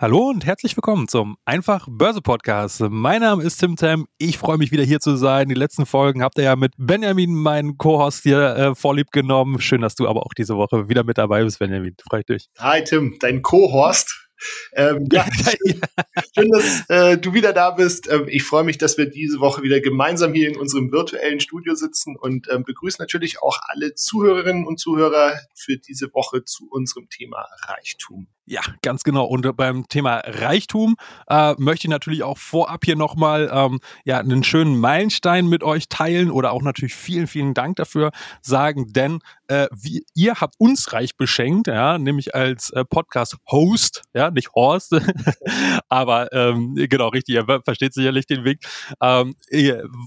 Hallo und herzlich willkommen zum Einfach Börse Podcast. Mein Name ist Tim Tam. Ich freue mich wieder hier zu sein. Die letzten Folgen habt ihr ja mit Benjamin, meinen Co-Host hier, äh, vorlieb genommen. Schön, dass du aber auch diese Woche wieder mit dabei bist, Benjamin. Freut dich. Hi Tim, dein Co-Host. Ähm, ja, schön, dass äh, du wieder da bist. Ähm, ich freue mich, dass wir diese Woche wieder gemeinsam hier in unserem virtuellen Studio sitzen und ähm, begrüße natürlich auch alle Zuhörerinnen und Zuhörer für diese Woche zu unserem Thema Reichtum. Ja, ganz genau. Und beim Thema Reichtum äh, möchte ich natürlich auch vorab hier nochmal ähm, ja, einen schönen Meilenstein mit euch teilen oder auch natürlich vielen, vielen Dank dafür sagen, denn äh, wie, ihr habt uns reich beschenkt, ja, nämlich als äh, Podcast-Host, ja, nicht Horst, aber ähm, genau, richtig, ihr versteht sicherlich den Weg. Ähm,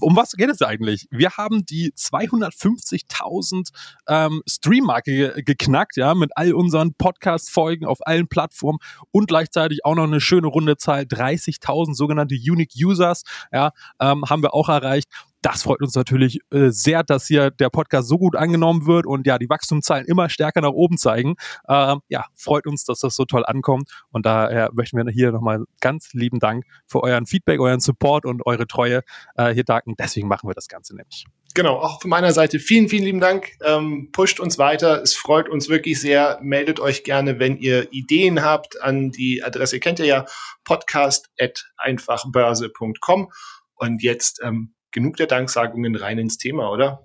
um was geht es eigentlich? Wir haben die 250.000 ähm, Stream-Marke geknackt, ja, mit all unseren Podcast-Folgen auf allen Plattformen und gleichzeitig auch noch eine schöne runde Zahl, 30.000 sogenannte Unique Users, ja, ähm, haben wir auch erreicht das freut uns natürlich äh, sehr, dass hier der Podcast so gut angenommen wird und ja, die Wachstumszahlen immer stärker nach oben zeigen. Ähm, ja, freut uns, dass das so toll ankommt. Und daher möchten wir hier nochmal ganz lieben Dank für euren Feedback, euren Support und eure Treue äh, hier danken. Deswegen machen wir das Ganze nämlich. Genau, auch von meiner Seite vielen, vielen lieben Dank. Ähm, pusht uns weiter. Es freut uns wirklich sehr. Meldet euch gerne, wenn ihr Ideen habt, an die Adresse kennt ihr ja, podcast.einfachbörse.com. Und jetzt ähm, genug der Danksagungen rein ins Thema, oder?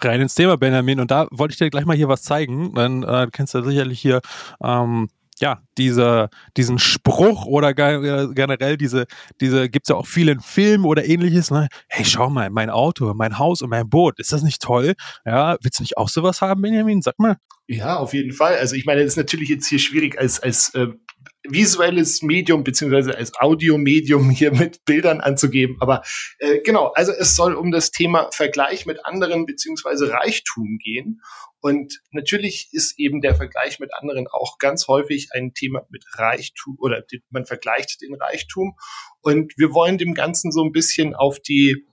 Rein ins Thema, Benjamin. Und da wollte ich dir gleich mal hier was zeigen. Dann äh, kennst du sicherlich hier ähm, ja, diese, diesen Spruch oder generell diese, diese gibt es ja auch viel in Filmen oder ähnliches, ne? Hey, schau mal, mein Auto, mein Haus und mein Boot, ist das nicht toll? Ja, willst du nicht auch sowas haben, Benjamin? Sag mal. Ja, auf jeden Fall. Also ich meine, das ist natürlich jetzt hier schwierig als, als äh, visuelles Medium beziehungsweise als Audiomedium hier mit Bildern anzugeben. Aber äh, genau, also es soll um das Thema Vergleich mit anderen beziehungsweise Reichtum gehen. Und natürlich ist eben der Vergleich mit anderen auch ganz häufig ein Thema mit Reichtum oder man vergleicht den Reichtum. Und wir wollen dem Ganzen so ein bisschen auf die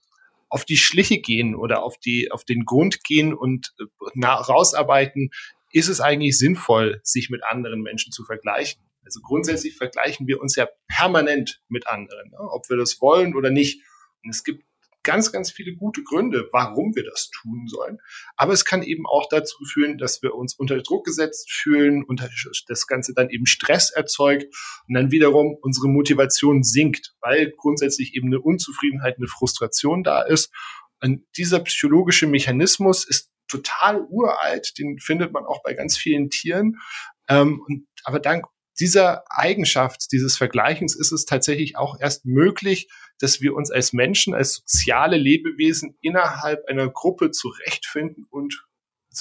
auf die Schliche gehen oder auf die auf den Grund gehen und äh, rausarbeiten, ist es eigentlich sinnvoll, sich mit anderen Menschen zu vergleichen? Also grundsätzlich vergleichen wir uns ja permanent mit anderen, ne? ob wir das wollen oder nicht. Und es gibt ganz, ganz viele gute Gründe, warum wir das tun sollen. Aber es kann eben auch dazu führen, dass wir uns unter Druck gesetzt fühlen und das Ganze dann eben Stress erzeugt und dann wiederum unsere Motivation sinkt, weil grundsätzlich eben eine Unzufriedenheit, eine Frustration da ist. Und dieser psychologische Mechanismus ist total uralt, den findet man auch bei ganz vielen Tieren. Ähm, aber dank dieser Eigenschaft dieses Vergleichens ist es tatsächlich auch erst möglich, dass wir uns als Menschen, als soziale Lebewesen innerhalb einer Gruppe zurechtfinden und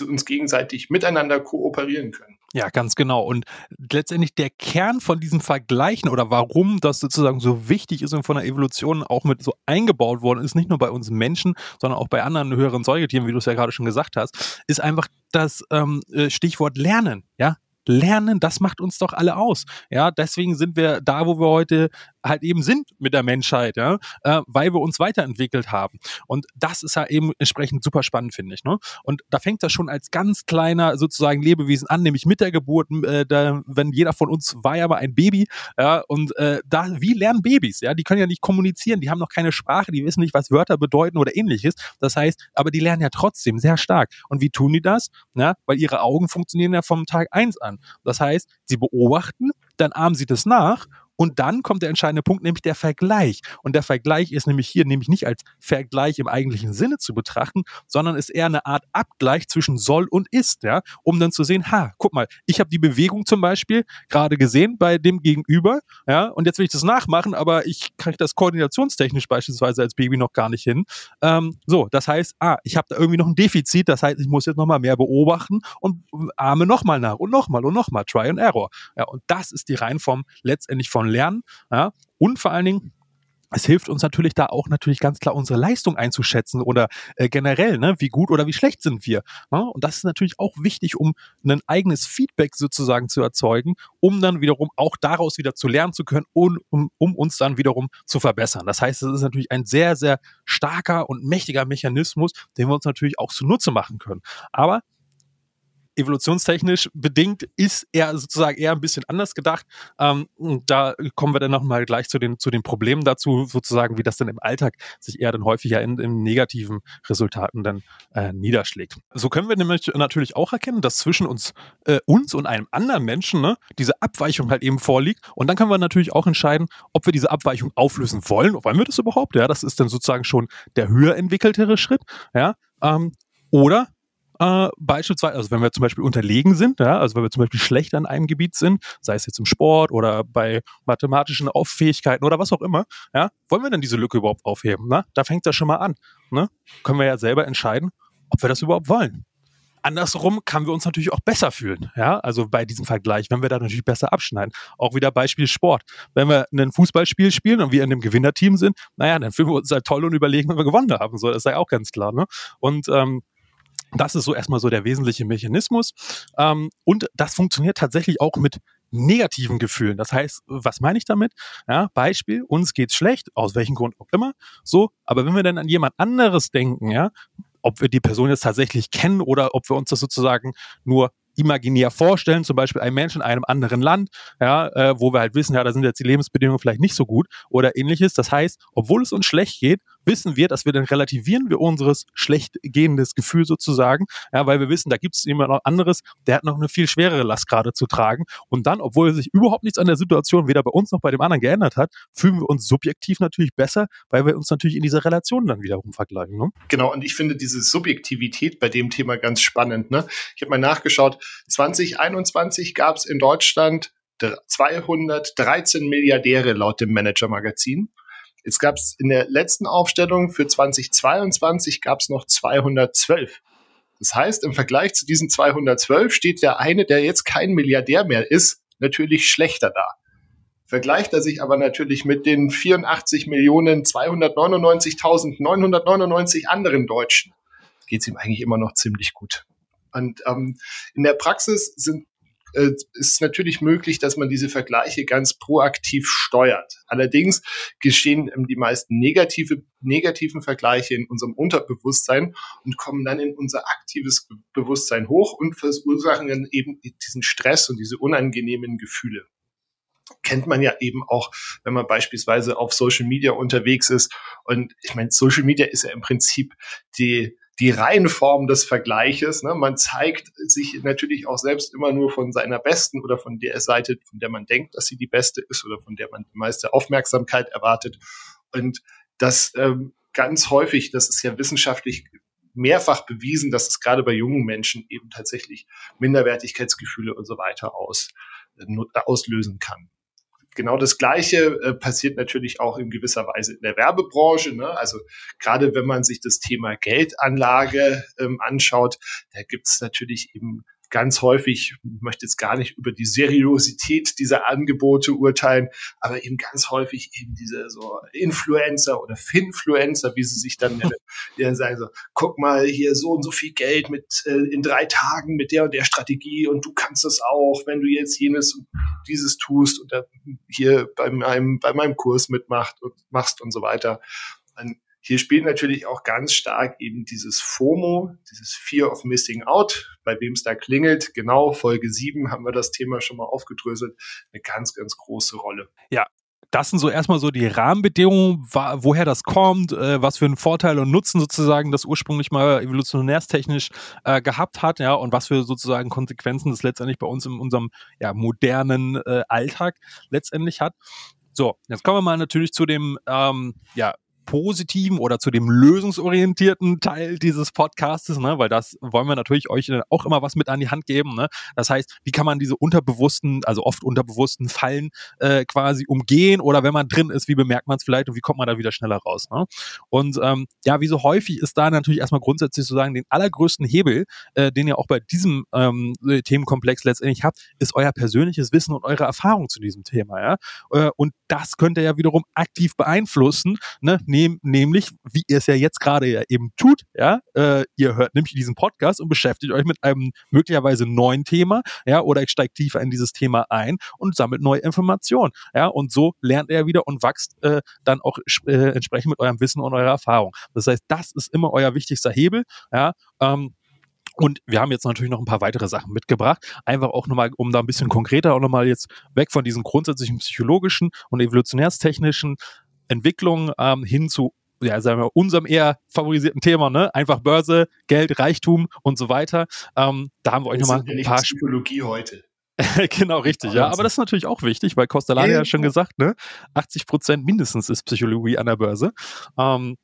uns gegenseitig miteinander kooperieren können. Ja, ganz genau. Und letztendlich der Kern von diesem Vergleichen oder warum das sozusagen so wichtig ist und von der Evolution auch mit so eingebaut worden ist, nicht nur bei uns Menschen, sondern auch bei anderen höheren Säugetieren, wie du es ja gerade schon gesagt hast, ist einfach das ähm, äh, Stichwort Lernen. Ja, lernen, das macht uns doch alle aus. Ja, deswegen sind wir da, wo wir heute halt eben sind mit der Menschheit, ja, äh, weil wir uns weiterentwickelt haben. Und das ist ja eben entsprechend super spannend, finde ich. Ne? Und da fängt das schon als ganz kleiner sozusagen Lebewesen an, nämlich mit der Geburt, äh, da, wenn jeder von uns war ja mal ein Baby, ja, und äh, da, wie lernen Babys? Ja, die können ja nicht kommunizieren, die haben noch keine Sprache, die wissen nicht, was Wörter bedeuten oder ähnliches. Das heißt, aber die lernen ja trotzdem sehr stark. Und wie tun die das? Ja, weil ihre Augen funktionieren ja vom Tag eins an. Das heißt, sie beobachten, dann ahmen sie das nach und dann kommt der entscheidende Punkt, nämlich der Vergleich. Und der Vergleich ist nämlich hier nämlich nicht als Vergleich im eigentlichen Sinne zu betrachten, sondern ist eher eine Art Abgleich zwischen soll und ist, ja, um dann zu sehen, ha, guck mal, ich habe die Bewegung zum Beispiel gerade gesehen bei dem Gegenüber, ja, und jetzt will ich das nachmachen, aber ich kriege das koordinationstechnisch beispielsweise als Baby noch gar nicht hin. Ähm, so, das heißt, ah, ich habe da irgendwie noch ein Defizit, das heißt, ich muss jetzt nochmal mehr beobachten und arme nochmal nach und nochmal und nochmal, Try and Error. Ja, und das ist die Reihenform letztendlich von Lernen. Ja? Und vor allen Dingen es hilft uns natürlich da auch natürlich ganz klar unsere Leistung einzuschätzen oder äh, generell, ne, wie gut oder wie schlecht sind wir. Ne? Und das ist natürlich auch wichtig, um ein eigenes Feedback sozusagen zu erzeugen, um dann wiederum auch daraus wieder zu lernen zu können und um, um uns dann wiederum zu verbessern. Das heißt, es ist natürlich ein sehr, sehr starker und mächtiger Mechanismus, den wir uns natürlich auch zunutze machen können. Aber evolutionstechnisch bedingt ist er sozusagen eher ein bisschen anders gedacht. Ähm, da kommen wir dann nochmal gleich zu den, zu den Problemen dazu, sozusagen, wie das dann im Alltag sich eher dann häufiger in, in negativen Resultaten dann äh, niederschlägt. So können wir nämlich natürlich auch erkennen, dass zwischen uns, äh, uns und einem anderen Menschen ne, diese Abweichung halt eben vorliegt. Und dann können wir natürlich auch entscheiden, ob wir diese Abweichung auflösen wollen. Wollen wir das überhaupt? Ja, das ist dann sozusagen schon der höher entwickeltere Schritt. Ja, ähm, oder äh, beispielsweise, also wenn wir zum Beispiel unterlegen sind, ja, also wenn wir zum Beispiel schlecht an einem Gebiet sind, sei es jetzt im Sport oder bei mathematischen Auffähigkeiten oder was auch immer, ja, wollen wir dann diese Lücke überhaupt aufheben? Ne? Da fängt das schon mal an. Ne? Können wir ja selber entscheiden, ob wir das überhaupt wollen. Andersrum kann wir uns natürlich auch besser fühlen. Ja, also bei diesem Vergleich, wenn wir da natürlich besser abschneiden. Auch wieder Beispiel Sport. Wenn wir ein Fußballspiel spielen und wir in einem Gewinnerteam sind, naja, dann fühlen wir uns halt toll und überlegen, wenn wir gewonnen haben. So, das sei auch ganz klar. Ne? Und ähm, das ist so erstmal so der wesentliche Mechanismus. Ähm, und das funktioniert tatsächlich auch mit negativen Gefühlen. Das heißt, was meine ich damit? Ja, Beispiel, uns geht's schlecht, aus welchem Grund auch immer. So, aber wenn wir dann an jemand anderes denken, ja, ob wir die Person jetzt tatsächlich kennen oder ob wir uns das sozusagen nur imaginär vorstellen, zum Beispiel ein Mensch in einem anderen Land, ja, äh, wo wir halt wissen, ja, da sind jetzt die Lebensbedingungen vielleicht nicht so gut oder ähnliches. Das heißt, obwohl es uns schlecht geht, wissen wir, dass wir dann relativieren wir unseres schlecht gehendes Gefühl sozusagen, ja, weil wir wissen, da gibt es jemand noch anderes, der hat noch eine viel schwerere Last gerade zu tragen. Und dann, obwohl sich überhaupt nichts an der Situation weder bei uns noch bei dem anderen geändert hat, fühlen wir uns subjektiv natürlich besser, weil wir uns natürlich in dieser Relation dann wiederum vergleichen. Ne? Genau, und ich finde diese Subjektivität bei dem Thema ganz spannend. Ne? Ich habe mal nachgeschaut, 2021 gab es in Deutschland 213 Milliardäre laut dem Manager-Magazin. Jetzt gab es in der letzten Aufstellung für 2022 gab es noch 212. Das heißt, im Vergleich zu diesen 212 steht der eine, der jetzt kein Milliardär mehr ist, natürlich schlechter da. Vergleicht er sich aber natürlich mit den 84.299.999 anderen Deutschen, geht es ihm eigentlich immer noch ziemlich gut. Und ähm, in der Praxis sind äh, ist natürlich möglich, dass man diese Vergleiche ganz proaktiv steuert. Allerdings geschehen ähm, die meisten negative, negativen Vergleiche in unserem Unterbewusstsein und kommen dann in unser aktives Bewusstsein hoch und verursachen dann eben diesen Stress und diese unangenehmen Gefühle kennt man ja eben auch, wenn man beispielsweise auf Social Media unterwegs ist. Und ich meine, Social Media ist ja im Prinzip die die Reihenform des Vergleiches. Ne? Man zeigt sich natürlich auch selbst immer nur von seiner besten oder von der Seite, von der man denkt, dass sie die beste ist oder von der man die meiste Aufmerksamkeit erwartet. Und das ähm, ganz häufig, das ist ja wissenschaftlich mehrfach bewiesen, dass es gerade bei jungen Menschen eben tatsächlich Minderwertigkeitsgefühle und so weiter aus, äh, auslösen kann genau das Gleiche äh, passiert natürlich auch in gewisser Weise in der Werbebranche. Ne? Also gerade wenn man sich das Thema Geldanlage ähm, anschaut, da gibt es natürlich eben ganz häufig, ich möchte jetzt gar nicht über die Seriosität dieser Angebote urteilen, aber eben ganz häufig eben diese so Influencer oder Finfluencer, wie sie sich dann nennen, die dann sagen so, guck mal hier so und so viel Geld mit äh, in drei Tagen mit der und der Strategie und du kannst das auch, wenn du jetzt jenes und dieses tust und hier bei meinem, bei meinem Kurs mitmacht und machst und so weiter. Dann hier spielt natürlich auch ganz stark eben dieses FOMO, dieses Fear of Missing Out, bei wem es da klingelt. Genau, Folge 7 haben wir das Thema schon mal aufgedröselt, eine ganz, ganz große Rolle. Ja, das sind so erstmal so die Rahmenbedingungen, woher das kommt, äh, was für einen Vorteil und Nutzen sozusagen das ursprünglich mal evolutionärstechnisch äh, gehabt hat, ja, und was für sozusagen Konsequenzen das letztendlich bei uns in unserem ja, modernen äh, Alltag letztendlich hat. So, jetzt kommen wir mal natürlich zu dem ähm, ja, positiven oder zu dem lösungsorientierten Teil dieses Podcastes, ne? weil das wollen wir natürlich euch auch immer was mit an die Hand geben. Ne? Das heißt, wie kann man diese unterbewussten, also oft unterbewussten Fallen äh, quasi umgehen oder wenn man drin ist, wie bemerkt man es vielleicht und wie kommt man da wieder schneller raus. Ne? Und ähm, ja, wie so häufig ist da natürlich erstmal grundsätzlich zu sagen, den allergrößten Hebel, äh, den ihr auch bei diesem ähm, Themenkomplex letztendlich habt, ist euer persönliches Wissen und eure Erfahrung zu diesem Thema. Ja? Äh, und das könnt ihr ja wiederum aktiv beeinflussen, ne? Nehm, nämlich, wie ihr es ja jetzt gerade ja eben tut, ja, äh, ihr hört nämlich diesen Podcast und beschäftigt euch mit einem möglicherweise neuen Thema, ja, oder ich steigt tiefer in dieses Thema ein und sammelt neue Informationen, ja, und so lernt er wieder und wächst äh, dann auch äh, entsprechend mit eurem Wissen und eurer Erfahrung. Das heißt, das ist immer euer wichtigster Hebel, ja, ähm, und wir haben jetzt natürlich noch ein paar weitere Sachen mitgebracht. Einfach auch nochmal, um da ein bisschen konkreter auch nochmal jetzt weg von diesen grundsätzlichen psychologischen und evolutionärstechnischen Entwicklungen ähm, hin zu ja, sagen wir, unserem eher favorisierten Thema, ne? Einfach Börse, Geld, Reichtum und so weiter. Ähm, da haben wir euch nochmal ein paar Psychologie heute. genau, richtig, ja. Aber das ist natürlich auch wichtig, weil Costalani ja, ja schon gesagt, ne? 80 Prozent mindestens ist Psychologie an der Börse. Ähm,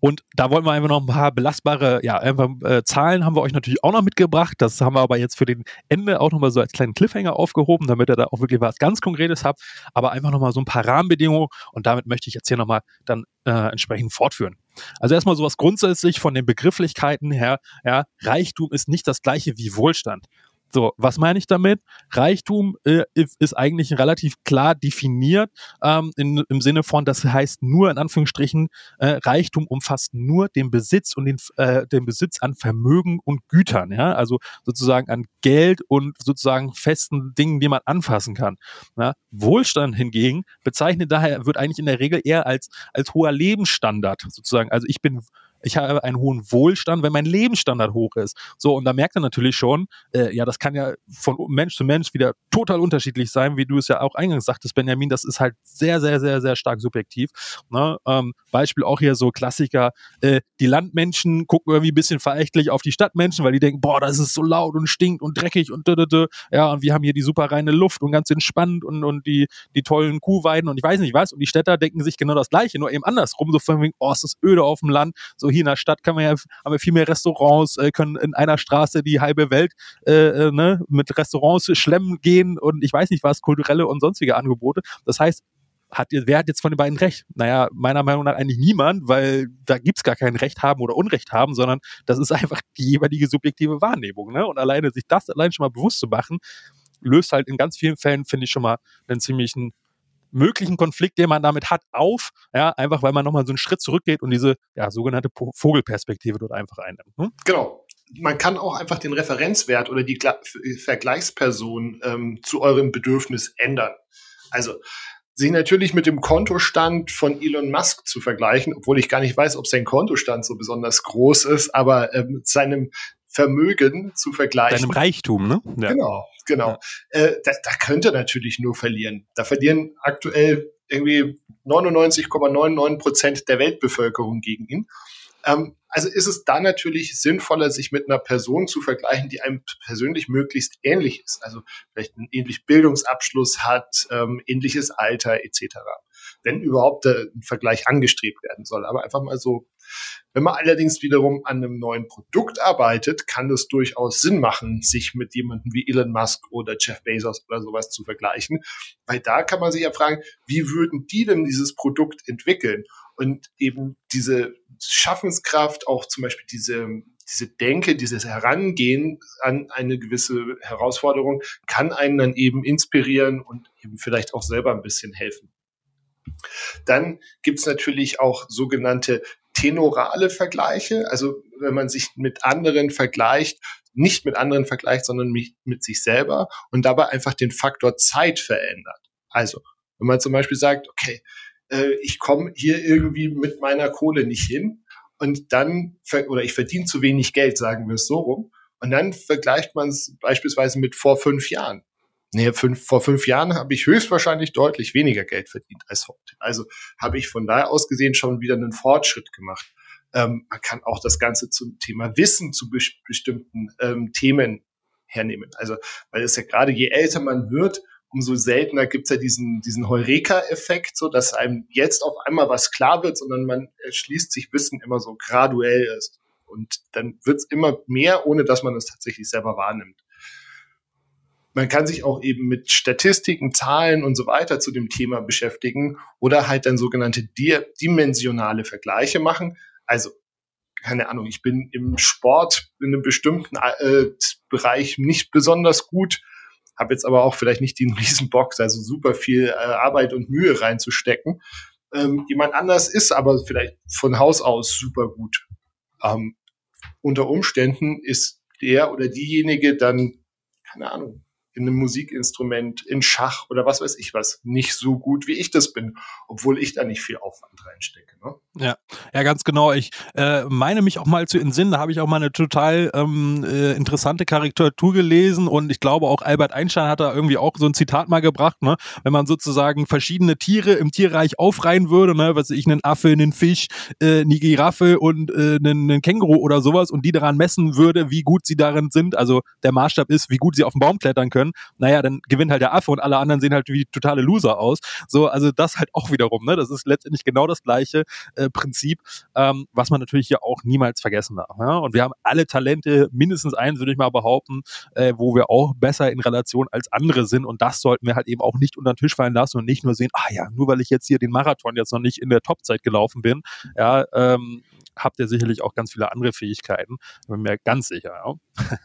und da wollen wir einfach noch ein paar belastbare, ja, einfach äh, Zahlen haben wir euch natürlich auch noch mitgebracht. Das haben wir aber jetzt für den Ende auch nochmal so als kleinen Cliffhanger aufgehoben, damit ihr da auch wirklich was ganz Konkretes habt. Aber einfach nochmal so ein paar Rahmenbedingungen und damit möchte ich jetzt hier nochmal dann äh, entsprechend fortführen. Also erstmal sowas grundsätzlich von den Begrifflichkeiten her, ja, Reichtum ist nicht das gleiche wie Wohlstand. So, was meine ich damit? Reichtum äh, ist eigentlich relativ klar definiert ähm, in, im Sinne von, das heißt nur in Anführungsstrichen, äh, Reichtum umfasst nur den Besitz und den, äh, den Besitz an Vermögen und Gütern, ja, also sozusagen an Geld und sozusagen festen Dingen, die man anfassen kann. Ja? Wohlstand hingegen bezeichnet daher, wird eigentlich in der Regel eher als, als hoher Lebensstandard sozusagen. Also ich bin ich habe einen hohen Wohlstand, wenn mein Lebensstandard hoch ist. So, und da merkt er natürlich schon, äh, ja, das kann ja von Mensch zu Mensch wieder total unterschiedlich sein, wie du es ja auch eingangs sagtest, Benjamin, das ist halt sehr, sehr, sehr, sehr stark subjektiv. Ne? Ähm, Beispiel auch hier so Klassiker, äh, die Landmenschen gucken irgendwie ein bisschen verächtlich auf die Stadtmenschen, weil die denken, boah, das ist so laut und stinkt und dreckig und dödödö. ja, und wir haben hier die super reine Luft und ganz entspannt und, und die, die tollen Kuhweiden und ich weiß nicht was. Und die Städter denken sich genau das Gleiche, nur eben andersrum, so von wegen, oh, ist öde auf dem Land, so hier in der Stadt kann man ja, haben wir viel mehr Restaurants, äh, können in einer Straße die halbe Welt äh, äh, ne, mit Restaurants schlemmen gehen und ich weiß nicht was, kulturelle und sonstige Angebote. Das heißt, hat, wer hat jetzt von den beiden recht? Naja, meiner Meinung nach eigentlich niemand, weil da gibt's gar kein Recht haben oder Unrecht haben, sondern das ist einfach die jeweilige subjektive Wahrnehmung. Ne? Und alleine sich das allein schon mal bewusst zu machen, löst halt in ganz vielen Fällen, finde ich, schon mal einen ziemlichen möglichen Konflikt, den man damit hat, auf, ja, einfach weil man nochmal so einen Schritt zurückgeht und diese ja, sogenannte Vogelperspektive dort einfach einnimmt. Hm? Genau. Man kann auch einfach den Referenzwert oder die Vergleichsperson ähm, zu eurem Bedürfnis ändern. Also sich natürlich mit dem Kontostand von Elon Musk zu vergleichen, obwohl ich gar nicht weiß, ob sein Kontostand so besonders groß ist, aber ähm, seinem Vermögen zu vergleichen. Deinem Reichtum, ne? Ja. Genau, genau. Ja. Äh, da, da könnte natürlich nur verlieren. Da verlieren aktuell irgendwie 99,99 Prozent der Weltbevölkerung gegen ihn. Ähm, also ist es da natürlich sinnvoller, sich mit einer Person zu vergleichen, die einem persönlich möglichst ähnlich ist. Also vielleicht einen ähnlichen Bildungsabschluss hat, ähm, ähnliches Alter etc. Wenn überhaupt äh, ein Vergleich angestrebt werden soll. Aber einfach mal so wenn man allerdings wiederum an einem neuen Produkt arbeitet, kann es durchaus Sinn machen, sich mit jemandem wie Elon Musk oder Jeff Bezos oder sowas zu vergleichen, weil da kann man sich ja fragen, wie würden die denn dieses Produkt entwickeln? Und eben diese Schaffenskraft, auch zum Beispiel diese, diese Denke, dieses Herangehen an eine gewisse Herausforderung kann einen dann eben inspirieren und eben vielleicht auch selber ein bisschen helfen. Dann gibt's natürlich auch sogenannte tenorale Vergleiche, also wenn man sich mit anderen vergleicht, nicht mit anderen vergleicht, sondern mit, mit sich selber und dabei einfach den Faktor Zeit verändert. Also, wenn man zum Beispiel sagt, okay, äh, ich komme hier irgendwie mit meiner Kohle nicht hin und dann, oder ich verdiene zu wenig Geld, sagen wir es so rum, und dann vergleicht man es beispielsweise mit vor fünf Jahren. Nee, fünf, vor fünf Jahren habe ich höchstwahrscheinlich deutlich weniger Geld verdient als heute. Also habe ich von daher aus gesehen schon wieder einen Fortschritt gemacht. Ähm, man kann auch das Ganze zum Thema Wissen zu be bestimmten ähm, Themen hernehmen. Also, weil es ja gerade je älter man wird, umso seltener gibt's ja diesen, diesen Heureka-Effekt, so dass einem jetzt auf einmal was klar wird, sondern man erschließt sich Wissen immer so graduell ist. Und dann wird's immer mehr, ohne dass man es tatsächlich selber wahrnimmt. Man kann sich auch eben mit Statistiken, Zahlen und so weiter zu dem Thema beschäftigen oder halt dann sogenannte dimensionale Vergleiche machen. Also keine Ahnung, ich bin im Sport in einem bestimmten äh, Bereich nicht besonders gut, habe jetzt aber auch vielleicht nicht den Riesenbock, also super viel äh, Arbeit und Mühe reinzustecken. Ähm, jemand anders ist aber vielleicht von Haus aus super gut. Ähm, unter Umständen ist der oder diejenige dann, keine Ahnung, in einem Musikinstrument, in Schach oder was weiß ich was, nicht so gut, wie ich das bin, obwohl ich da nicht viel Aufwand reinstecke. Ne? Ja, ja, ganz genau. Ich äh, meine mich auch mal zu entsinnen, da habe ich auch mal eine total ähm, äh, interessante Karikatur gelesen und ich glaube auch Albert Einstein hat da irgendwie auch so ein Zitat mal gebracht, ne? wenn man sozusagen verschiedene Tiere im Tierreich aufreihen würde, ne? was ich, einen Affe, einen Fisch, äh, eine Giraffe und äh, einen, einen Känguru oder sowas und die daran messen würde, wie gut sie darin sind, also der Maßstab ist, wie gut sie auf den Baum klettern können, naja, dann gewinnt halt der Affe und alle anderen sehen halt wie totale Loser aus. So, also das halt auch wiederum, ne? Das ist letztendlich genau das gleiche äh, Prinzip, ähm, was man natürlich hier auch niemals vergessen darf. Ja? Und wir haben alle Talente, mindestens eins, würde ich mal behaupten, äh, wo wir auch besser in Relation als andere sind. Und das sollten wir halt eben auch nicht unter den Tisch fallen lassen und nicht nur sehen, ah ja, nur weil ich jetzt hier den Marathon jetzt noch nicht in der Topzeit gelaufen bin, ja, ähm, habt ihr sicherlich auch ganz viele andere Fähigkeiten. Bin mir ganz sicher. Ja.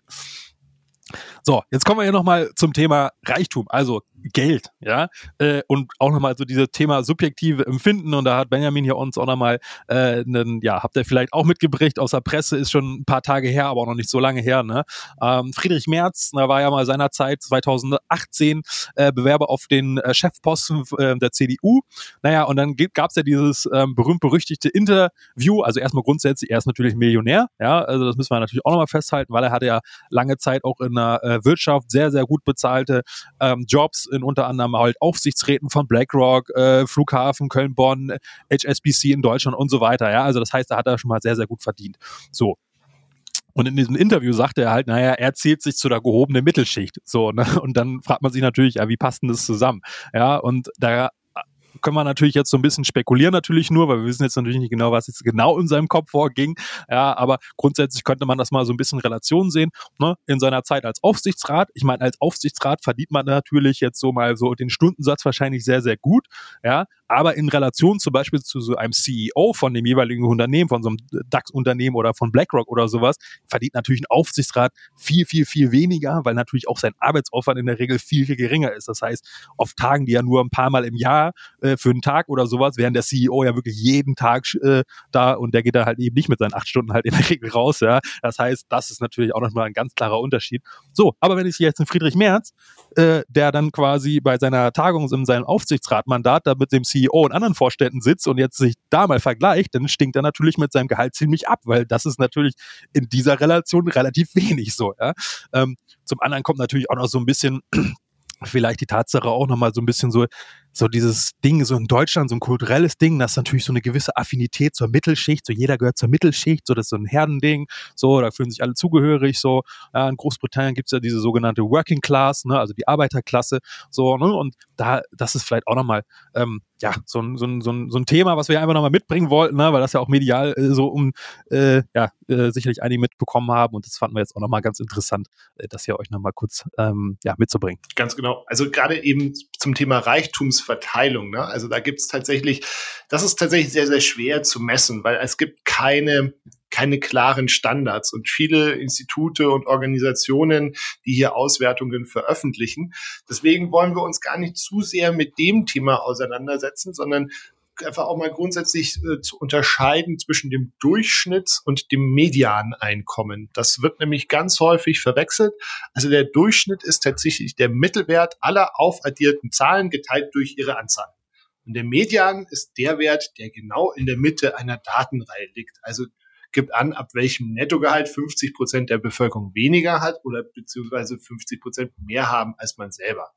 So, jetzt kommen wir ja nochmal zum Thema Reichtum, also Geld, ja, äh, und auch nochmal so dieses Thema subjektive Empfinden. Und da hat Benjamin hier uns auch nochmal, äh, einen, ja, habt ihr vielleicht auch mitgebracht aus der Presse, ist schon ein paar Tage her, aber auch noch nicht so lange her, ne? Ähm, Friedrich Merz, da war ja mal seinerzeit 2018 äh, Bewerber auf den äh, Chefposten äh, der CDU, naja, und dann gab es ja dieses ähm, berühmt-berüchtigte Interview, also erstmal grundsätzlich, er ist natürlich Millionär, ja, also das müssen wir natürlich auch nochmal festhalten, weil er hatte ja lange Zeit auch in der äh, Wirtschaft sehr, sehr gut bezahlte ähm, Jobs in unter anderem halt Aufsichtsräten von BlackRock, äh, Flughafen Köln-Bonn, HSBC in Deutschland und so weiter. Ja, also das heißt, da hat er schon mal sehr, sehr gut verdient. So. Und in diesem Interview sagte er halt, naja, er zählt sich zu der gehobenen Mittelschicht. So, ne? Und dann fragt man sich natürlich, ja, wie passt denn das zusammen? Ja, und da können wir natürlich jetzt so ein bisschen spekulieren natürlich nur, weil wir wissen jetzt natürlich nicht genau, was jetzt genau in seinem Kopf vorging. Ja, aber grundsätzlich könnte man das mal so ein bisschen Relation sehen. Ne? In seiner Zeit als Aufsichtsrat, ich meine, als Aufsichtsrat verdient man natürlich jetzt so mal so den Stundensatz wahrscheinlich sehr, sehr gut. Ja, aber in Relation zum Beispiel zu so einem CEO von dem jeweiligen Unternehmen, von so einem DAX-Unternehmen oder von BlackRock oder sowas, verdient natürlich ein Aufsichtsrat viel, viel, viel weniger, weil natürlich auch sein Arbeitsaufwand in der Regel viel, viel geringer ist. Das heißt, auf Tagen, die ja nur ein paar Mal im Jahr äh, für einen Tag oder sowas, während der CEO ja wirklich jeden Tag äh, da und der geht da halt eben nicht mit seinen acht Stunden halt in der Regel raus. Ja, Das heißt, das ist natürlich auch nochmal ein ganz klarer Unterschied. So, aber wenn ich jetzt einen Friedrich Merz, äh, der dann quasi bei seiner Tagung in seinem Aufsichtsratmandat da mit dem CEO und anderen Vorständen sitzt und jetzt sich da mal vergleicht, dann stinkt er natürlich mit seinem Gehalt ziemlich ab, weil das ist natürlich in dieser Relation relativ wenig so. Ja? Ähm, zum anderen kommt natürlich auch noch so ein bisschen vielleicht die Tatsache auch nochmal so ein bisschen so, so dieses Ding, so in Deutschland, so ein kulturelles Ding, das ist natürlich so eine gewisse Affinität zur Mittelschicht, so jeder gehört zur Mittelschicht, so das ist so ein Herdending, so, da fühlen sich alle zugehörig, so, ja, in Großbritannien gibt's ja diese sogenannte Working Class, ne, also die Arbeiterklasse, so, ne, und da, das ist vielleicht auch nochmal, ähm, ja, so ein, so, ein, so, ein, so ein Thema, was wir einfach nochmal mitbringen wollten, ne, weil das ja auch medial äh, so um, äh, ja, äh, sicherlich einige mitbekommen haben und das fanden wir jetzt auch nochmal ganz interessant, äh, das hier euch nochmal kurz, ähm, ja, mitzubringen. Ganz genau. Also gerade eben zum Thema Reichtumsverteilung, ne? also da gibt's tatsächlich, das ist tatsächlich sehr, sehr schwer zu messen, weil es gibt keine keine klaren Standards und viele Institute und Organisationen, die hier Auswertungen veröffentlichen. Deswegen wollen wir uns gar nicht zu sehr mit dem Thema auseinandersetzen, sondern einfach auch mal grundsätzlich äh, zu unterscheiden zwischen dem Durchschnitts- und dem Medianeinkommen. Das wird nämlich ganz häufig verwechselt. Also der Durchschnitt ist tatsächlich der Mittelwert aller aufaddierten Zahlen geteilt durch ihre Anzahl. Und der Median ist der Wert, der genau in der Mitte einer Datenreihe liegt. Also gibt an, ab welchem Nettogehalt 50 Prozent der Bevölkerung weniger hat oder beziehungsweise 50 Prozent mehr haben als man selber.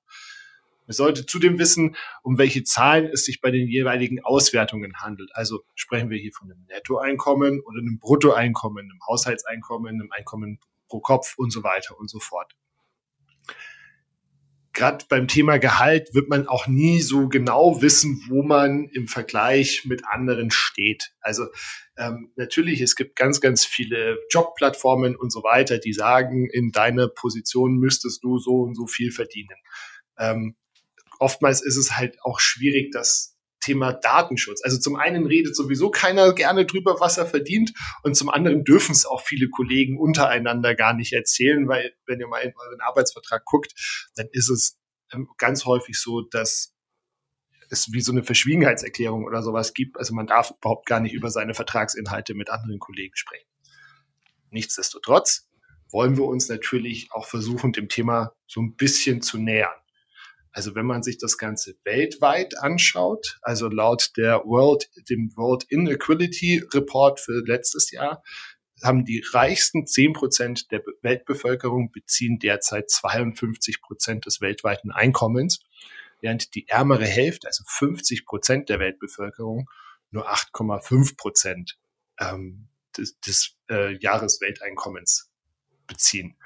Man sollte zudem wissen, um welche Zahlen es sich bei den jeweiligen Auswertungen handelt. Also sprechen wir hier von einem Nettoeinkommen oder einem Bruttoeinkommen, einem Haushaltseinkommen, einem Einkommen pro Kopf und so weiter und so fort. gerade beim Thema Gehalt wird man auch nie so genau wissen, wo man im Vergleich mit anderen steht. Also ähm, natürlich, es gibt ganz, ganz viele Jobplattformen und so weiter, die sagen, in deiner Position müsstest du so und so viel verdienen. Ähm, oftmals ist es halt auch schwierig, das Thema Datenschutz. Also zum einen redet sowieso keiner gerne drüber, was er verdient, und zum anderen dürfen es auch viele Kollegen untereinander gar nicht erzählen, weil wenn ihr mal in euren Arbeitsvertrag guckt, dann ist es ähm, ganz häufig so, dass es wie so eine Verschwiegenheitserklärung oder sowas gibt. Also man darf überhaupt gar nicht über seine Vertragsinhalte mit anderen Kollegen sprechen. Nichtsdestotrotz wollen wir uns natürlich auch versuchen, dem Thema so ein bisschen zu nähern. Also wenn man sich das Ganze weltweit anschaut, also laut der World, dem World Inequality Report für letztes Jahr, haben die reichsten 10 Prozent der Weltbevölkerung beziehen derzeit 52 Prozent des weltweiten Einkommens, während die ärmere Hälfte, also 50 Prozent der Weltbevölkerung, nur 8,5 Prozent ähm, des, des äh, Jahreswelteinkommens beziehen.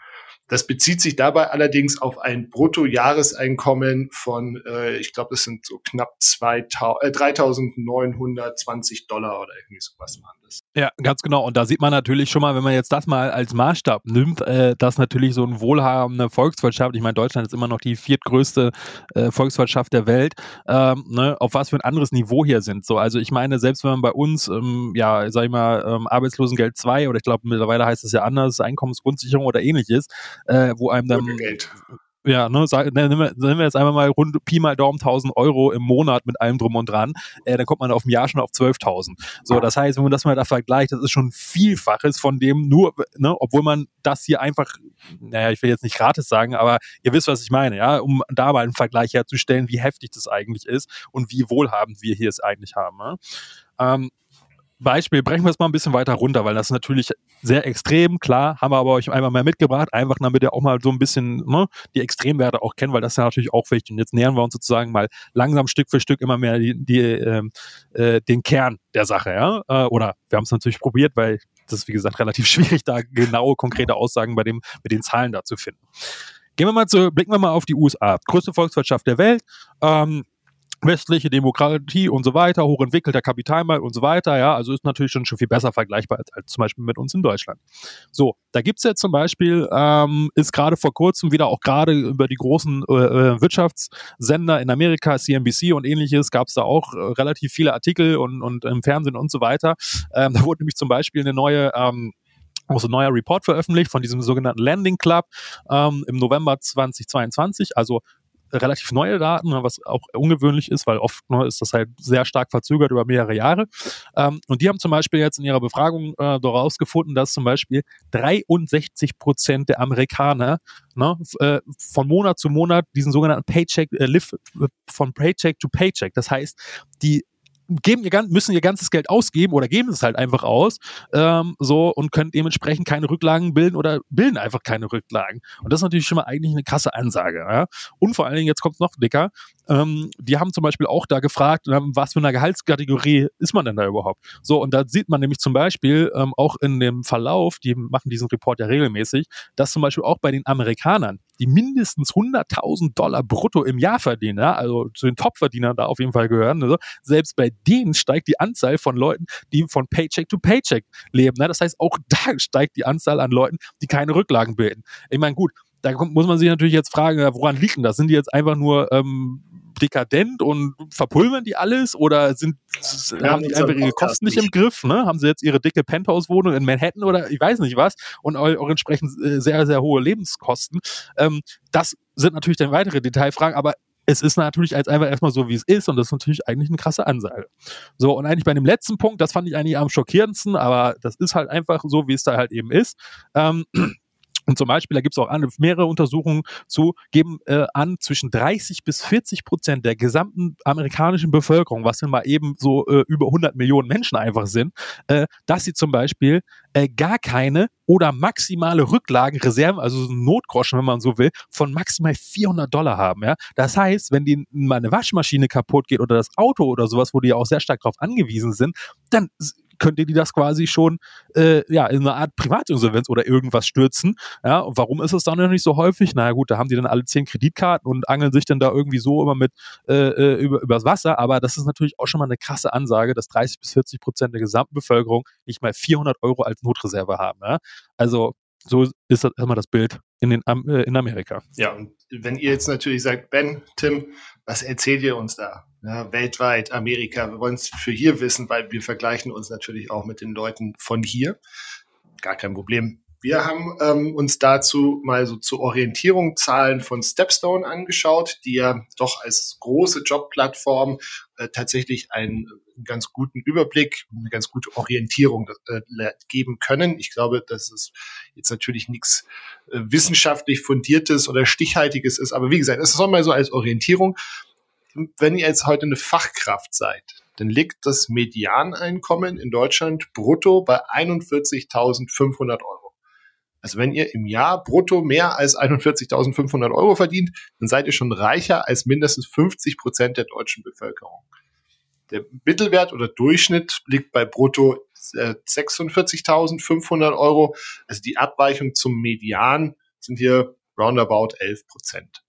Das bezieht sich dabei allerdings auf ein Bruttojahreseinkommen von, äh, ich glaube, das sind so knapp 2000, äh, 3.920 Dollar oder irgendwie sowas waren das. Ja, ganz genau. Und da sieht man natürlich schon mal, wenn man jetzt das mal als Maßstab nimmt, äh, dass natürlich so eine wohlhabende Volkswirtschaft, ich meine, Deutschland ist immer noch die viertgrößte äh, Volkswirtschaft der Welt, ähm, ne, auf was für ein anderes Niveau hier sind. So, also ich meine, selbst wenn man bei uns, ähm, ja, sag ich mal, ähm, Arbeitslosengeld 2 oder ich glaube mittlerweile heißt es ja anders, Einkommensgrundsicherung oder ähnliches, äh, wo einem dann Geld ja, ne, sag, ne, nehmen, wir, jetzt einmal mal rund Pi mal Daumen 1000 Euro im Monat mit allem drum und dran, äh, dann kommt man auf dem Jahr schon auf 12.000. So, das heißt, wenn man das mal da vergleicht, das ist schon Vielfaches von dem nur, ne, obwohl man das hier einfach, naja, ich will jetzt nicht gratis sagen, aber ihr wisst, was ich meine, ja, um da mal einen Vergleich herzustellen, wie heftig das eigentlich ist und wie wohlhabend wir hier es eigentlich haben. Ne? Ähm, Beispiel, brechen wir es mal ein bisschen weiter runter, weil das ist natürlich sehr extrem, klar, haben wir aber euch einmal mehr mitgebracht, einfach damit ihr auch mal so ein bisschen ne, die Extremwerte auch kennt, weil das ist ja natürlich auch wichtig. Und jetzt nähern wir uns sozusagen mal langsam Stück für Stück immer mehr die, die, äh, äh, den Kern der Sache, ja. Äh, oder wir haben es natürlich probiert, weil das ist, wie gesagt, relativ schwierig, da genaue, konkrete Aussagen bei dem, mit den Zahlen da zu finden. Gehen wir mal zu, blicken wir mal auf die USA. Größte Volkswirtschaft der Welt. Ähm, westliche Demokratie und so weiter, hochentwickelter Kapitalmarkt und so weiter, ja, also ist natürlich schon, schon viel besser vergleichbar als, als zum Beispiel mit uns in Deutschland. So, da gibt's jetzt zum Beispiel, ähm, ist gerade vor kurzem wieder auch gerade über die großen äh, äh Wirtschaftssender in Amerika, CNBC und ähnliches, gab's da auch äh, relativ viele Artikel und, und im Fernsehen und so weiter. Ähm, da wurde nämlich zum Beispiel eine neue ähm, auch so ein neuer Report veröffentlicht von diesem sogenannten Landing Club ähm, im November 2022, also relativ neue Daten, ne, was auch ungewöhnlich ist, weil oft ne, ist das halt sehr stark verzögert über mehrere Jahre. Ähm, und die haben zum Beispiel jetzt in ihrer Befragung äh, daraus gefunden, dass zum Beispiel 63 Prozent der Amerikaner ne, äh, von Monat zu Monat diesen sogenannten Paycheck, äh, live äh, von Paycheck to Paycheck. Das heißt, die geben ihr, müssen ihr ganzes Geld ausgeben oder geben es halt einfach aus ähm, so und können dementsprechend keine Rücklagen bilden oder bilden einfach keine Rücklagen. Und das ist natürlich schon mal eigentlich eine krasse Ansage. Ja? Und vor allen Dingen, jetzt kommt es noch dicker, ähm, die haben zum Beispiel auch da gefragt, ähm, was für eine Gehaltskategorie ist man denn da überhaupt? So, und da sieht man nämlich zum Beispiel ähm, auch in dem Verlauf, die machen diesen Report ja regelmäßig, dass zum Beispiel auch bei den Amerikanern, die mindestens 100.000 Dollar brutto im Jahr verdienen, ja, also zu den Topverdienern da auf jeden Fall gehören, also, selbst bei denen steigt die Anzahl von Leuten, die von Paycheck to Paycheck leben. Ne? Das heißt, auch da steigt die Anzahl an Leuten, die keine Rücklagen bilden. Ich meine, gut, da kommt, muss man sich natürlich jetzt fragen, woran liegt denn das? Sind die jetzt einfach nur ähm, dekadent und verpulvern die alles oder sind ja, haben die einfach ihre Kosten nicht im Griff? Ne? Haben sie jetzt ihre dicke Penthouse-Wohnung in Manhattan oder ich weiß nicht was und auch entsprechend äh, sehr, sehr hohe Lebenskosten? Ähm, das sind natürlich dann weitere Detailfragen, aber es ist natürlich als einfach erstmal so, wie es ist und das ist natürlich eigentlich eine krasse Ansage. So, und eigentlich bei dem letzten Punkt, das fand ich eigentlich am schockierendsten, aber das ist halt einfach so, wie es da halt eben ist. Ähm, und zum Beispiel, da gibt es auch mehrere Untersuchungen zu, geben äh, an, zwischen 30 bis 40 Prozent der gesamten amerikanischen Bevölkerung, was denn mal eben so äh, über 100 Millionen Menschen einfach sind, äh, dass sie zum Beispiel äh, gar keine oder maximale Rücklagenreserven, also so Notgroschen, wenn man so will, von maximal 400 Dollar haben. Ja? Das heißt, wenn die mal eine Waschmaschine kaputt geht oder das Auto oder sowas, wo die ja auch sehr stark darauf angewiesen sind, dann könnte die das quasi schon äh, ja, in eine Art Privatinsolvenz oder irgendwas stürzen. Ja, und warum ist es dann noch nicht so häufig? Naja gut, da haben die dann alle zehn Kreditkarten und angeln sich dann da irgendwie so immer mit äh, äh, über, übers Wasser. Aber das ist natürlich auch schon mal eine krasse Ansage, dass 30 bis 40 Prozent der gesamten Bevölkerung nicht mal 400 Euro als Notreserve haben. Ja? Also so ist das immer das Bild in, den, äh, in Amerika. Ja, und wenn ihr jetzt natürlich sagt, Ben, Tim, was erzählt ihr uns da? Ja, weltweit, Amerika, wir wollen es für hier wissen, weil wir vergleichen uns natürlich auch mit den Leuten von hier. Gar kein Problem. Wir haben ähm, uns dazu mal so zur Orientierung Zahlen von Stepstone angeschaut, die ja doch als große Jobplattform äh, tatsächlich einen ganz guten Überblick, eine ganz gute Orientierung äh, geben können. Ich glaube, dass es jetzt natürlich nichts äh, wissenschaftlich fundiertes oder stichhaltiges ist, aber wie gesagt, es soll mal so als Orientierung. Wenn ihr jetzt heute eine Fachkraft seid, dann liegt das Medianeinkommen in Deutschland brutto bei 41.500 Euro. Also wenn ihr im Jahr brutto mehr als 41.500 Euro verdient, dann seid ihr schon reicher als mindestens 50 Prozent der deutschen Bevölkerung. Der Mittelwert oder Durchschnitt liegt bei brutto 46.500 Euro. Also die Abweichung zum Median sind hier roundabout 11 Prozent.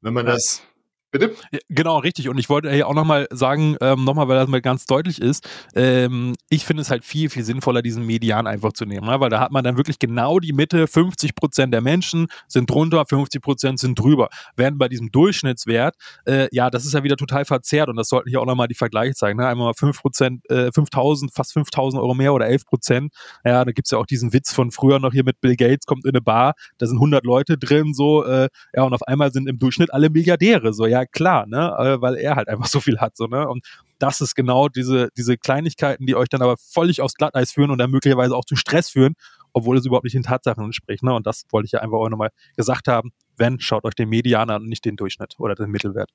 Wenn man das Bitte? Genau, richtig. Und ich wollte hier auch nochmal sagen, ähm, nochmal, weil das mal ganz deutlich ist, ähm, ich finde es halt viel, viel sinnvoller, diesen Median einfach zu nehmen, ne? weil da hat man dann wirklich genau die Mitte, 50 Prozent der Menschen sind drunter, 50 Prozent sind drüber. Während bei diesem Durchschnittswert, äh, ja, das ist ja wieder total verzerrt und das sollten hier auch nochmal die Vergleiche zeigen. Ne? Einmal mal 5 Prozent, äh, 5000, fast 5000 Euro mehr oder 11 Prozent. Ja, da gibt's ja auch diesen Witz von früher noch hier mit Bill Gates, kommt in eine Bar, da sind 100 Leute drin, so, äh, ja, und auf einmal sind im Durchschnitt alle Milliardäre, so, ja, klar, ne, äh, weil er halt einfach so viel hat, so, ne, und das ist genau diese, diese Kleinigkeiten, die euch dann aber völlig aufs Glatteis führen und dann möglicherweise auch zu Stress führen, obwohl es überhaupt nicht den Tatsachen entspricht, ne, und das wollte ich ja einfach auch nochmal gesagt haben, wenn, schaut euch den Median an und nicht den Durchschnitt oder den Mittelwert.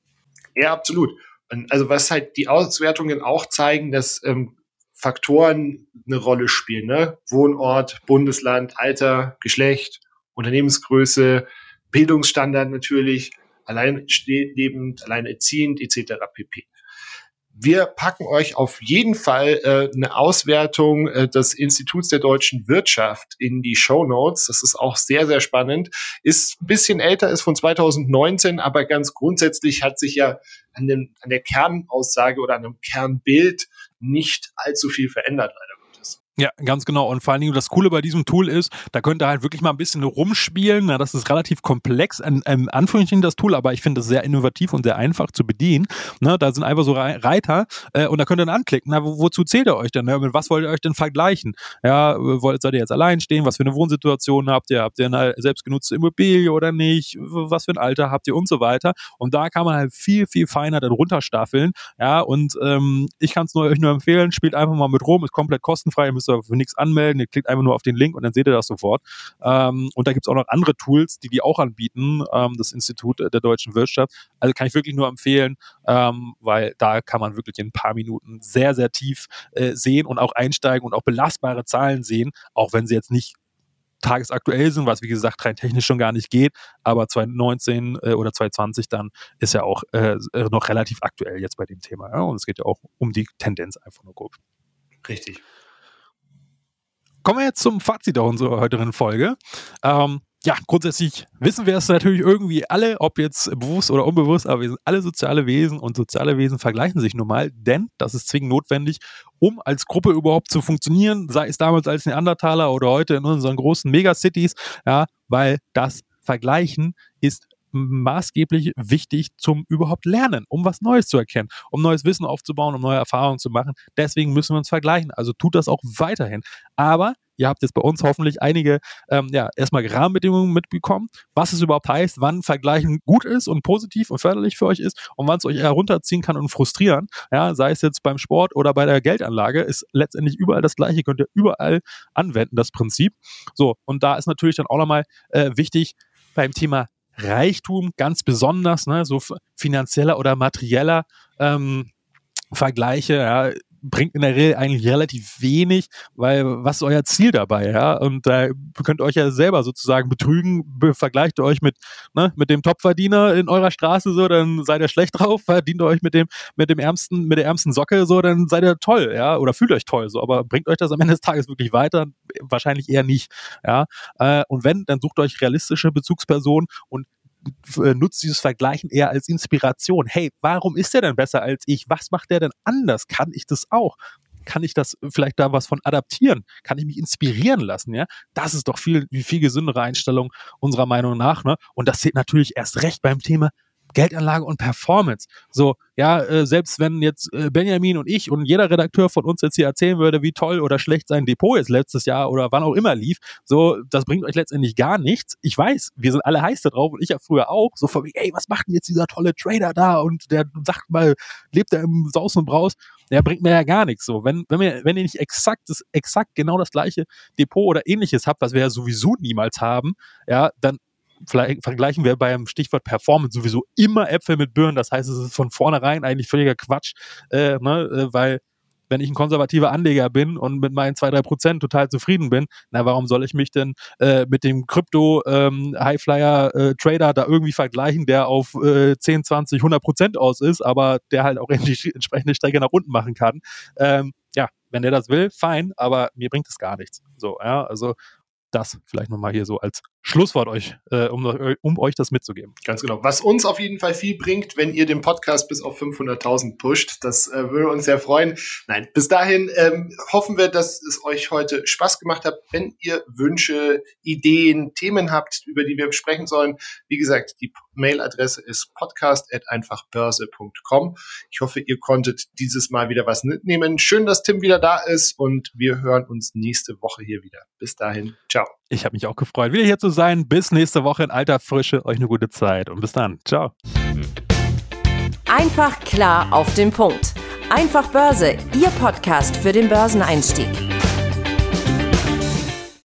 Ja, absolut. Also was halt die Auswertungen auch zeigen, dass ähm, Faktoren eine Rolle spielen, ne? Wohnort, Bundesland, Alter, Geschlecht, Unternehmensgröße, Bildungsstandard natürlich, alleinlebend, alleinerziehend etc. pp. Wir packen euch auf jeden Fall äh, eine Auswertung äh, des Instituts der deutschen Wirtschaft in die Show Notes. Das ist auch sehr, sehr spannend. Ist ein bisschen älter, ist von 2019, aber ganz grundsätzlich hat sich ja an, dem, an der Kernaussage oder an dem Kernbild nicht allzu viel verändert, leider. Ja, ganz genau. Und vor allen Dingen das Coole bei diesem Tool ist, da könnt ihr halt wirklich mal ein bisschen rumspielen. Na, das ist relativ komplex, in, in Anführungsstrichen das Tool, aber ich finde es sehr innovativ und sehr einfach zu bedienen. Ne, da sind einfach so Reiter äh, und da könnt ihr dann anklicken. Na, wo, wozu zählt ihr euch denn? Ne? Mit was wollt ihr euch denn vergleichen? Ja, wollt, seid ihr jetzt allein stehen? Was für eine Wohnsituation habt ihr? Habt ihr eine selbstgenutzte Immobilie oder nicht? Was für ein Alter habt ihr und so weiter? Und da kann man halt viel, viel feiner dann runterstaffeln. Ja, und ähm, ich kann es euch nur empfehlen, spielt einfach mal mit rum, ist komplett kostenfrei. Ihr müsst müsst ihr für nichts anmelden, ihr klickt einfach nur auf den Link und dann seht ihr das sofort. Ähm, und da gibt es auch noch andere Tools, die die auch anbieten, ähm, das Institut der deutschen Wirtschaft. Also kann ich wirklich nur empfehlen, ähm, weil da kann man wirklich in ein paar Minuten sehr, sehr tief äh, sehen und auch einsteigen und auch belastbare Zahlen sehen, auch wenn sie jetzt nicht tagesaktuell sind, was wie gesagt rein technisch schon gar nicht geht, aber 2019 äh, oder 2020 dann ist ja auch äh, noch relativ aktuell jetzt bei dem Thema. Ja? Und es geht ja auch um die Tendenz einfach nur grob. Richtig. Kommen wir jetzt zum Fazit unserer heutigen Folge. Ähm, ja, grundsätzlich wissen wir es natürlich irgendwie alle, ob jetzt bewusst oder unbewusst, aber wir sind alle soziale Wesen und soziale Wesen vergleichen sich nun mal, denn das ist zwingend notwendig, um als Gruppe überhaupt zu funktionieren, sei es damals als Neandertaler oder heute in unseren großen Megacities, ja, weil das Vergleichen ist maßgeblich wichtig zum überhaupt Lernen, um was Neues zu erkennen, um neues Wissen aufzubauen, um neue Erfahrungen zu machen. Deswegen müssen wir uns vergleichen. Also tut das auch weiterhin. Aber ihr habt jetzt bei uns hoffentlich einige ähm, ja, erstmal Rahmenbedingungen mitbekommen, was es überhaupt heißt, wann Vergleichen gut ist und positiv und förderlich für euch ist und wann es euch herunterziehen kann und frustrieren. Ja, sei es jetzt beim Sport oder bei der Geldanlage, ist letztendlich überall das gleiche, könnt ihr überall anwenden, das Prinzip. So, und da ist natürlich dann auch nochmal äh, wichtig, beim Thema Reichtum ganz besonders, ne, so finanzieller oder materieller ähm, Vergleiche, ja, bringt in der Regel eigentlich relativ wenig, weil was ist euer Ziel dabei, ja? Und da könnt ihr euch ja selber sozusagen betrügen, vergleicht ihr euch mit, ne, mit dem Topverdiener in eurer Straße so, dann seid ihr schlecht drauf, verdient ihr euch mit dem, mit dem ärmsten, mit der ärmsten Socke so, dann seid ihr toll, ja, oder fühlt euch toll so, aber bringt euch das am Ende des Tages wirklich weiter? Wahrscheinlich eher nicht, ja. Äh, und wenn, dann sucht euch realistische Bezugspersonen und nutzt dieses Vergleichen eher als Inspiration. Hey, warum ist er denn besser als ich? Was macht der denn anders? Kann ich das auch? Kann ich das vielleicht da was von adaptieren? Kann ich mich inspirieren lassen? Ja, das ist doch viel, viel gesündere Einstellung unserer Meinung nach. Ne? Und das zählt natürlich erst recht beim Thema Geldanlage und Performance. So, ja, äh, selbst wenn jetzt äh, Benjamin und ich und jeder Redakteur von uns jetzt hier erzählen würde, wie toll oder schlecht sein Depot jetzt letztes Jahr oder wann auch immer lief, so, das bringt euch letztendlich gar nichts. Ich weiß, wir sind alle heiß da drauf und ich ja früher auch, so von ey, was macht denn jetzt dieser tolle Trader da und der sagt mal, lebt er im Saus und Braus? Der bringt mir ja gar nichts so. Wenn, wenn, wir, wenn ihr nicht exakt, das, exakt genau das gleiche Depot oder ähnliches habt, was wir ja sowieso niemals haben, ja, dann vergleichen wir beim Stichwort Performance sowieso immer Äpfel mit Birnen. Das heißt, es ist von vornherein eigentlich völliger Quatsch, äh, ne, äh, weil wenn ich ein konservativer Anleger bin und mit meinen zwei drei Prozent total zufrieden bin, na, warum soll ich mich denn äh, mit dem Krypto-Highflyer-Trader ähm, äh, da irgendwie vergleichen, der auf äh, 10, 20, 100 Prozent aus ist, aber der halt auch die entsprechende Strecke nach unten machen kann? Ähm, ja, wenn der das will, fein, aber mir bringt es gar nichts. So, ja, also das vielleicht nochmal hier so als Schlusswort euch, äh, um, um euch das mitzugeben. Ganz genau. Was uns auf jeden Fall viel bringt, wenn ihr den Podcast bis auf 500.000 pusht, das äh, würde uns sehr freuen. Nein, bis dahin ähm, hoffen wir, dass es euch heute Spaß gemacht hat. Wenn ihr Wünsche, Ideen, Themen habt, über die wir sprechen sollen, wie gesagt, die Mailadresse ist podcast.einfachbörse.com. Ich hoffe, ihr konntet dieses Mal wieder was mitnehmen. Schön, dass Tim wieder da ist und wir hören uns nächste Woche hier wieder. Bis dahin, Ich habe mich auch gefreut, wieder hier zu sein. Bis nächste Woche in alter Frische. Euch eine gute Zeit und bis dann. Ciao. Einfach klar auf den Punkt. Einfach Börse, Ihr Podcast für den Börseneinstieg.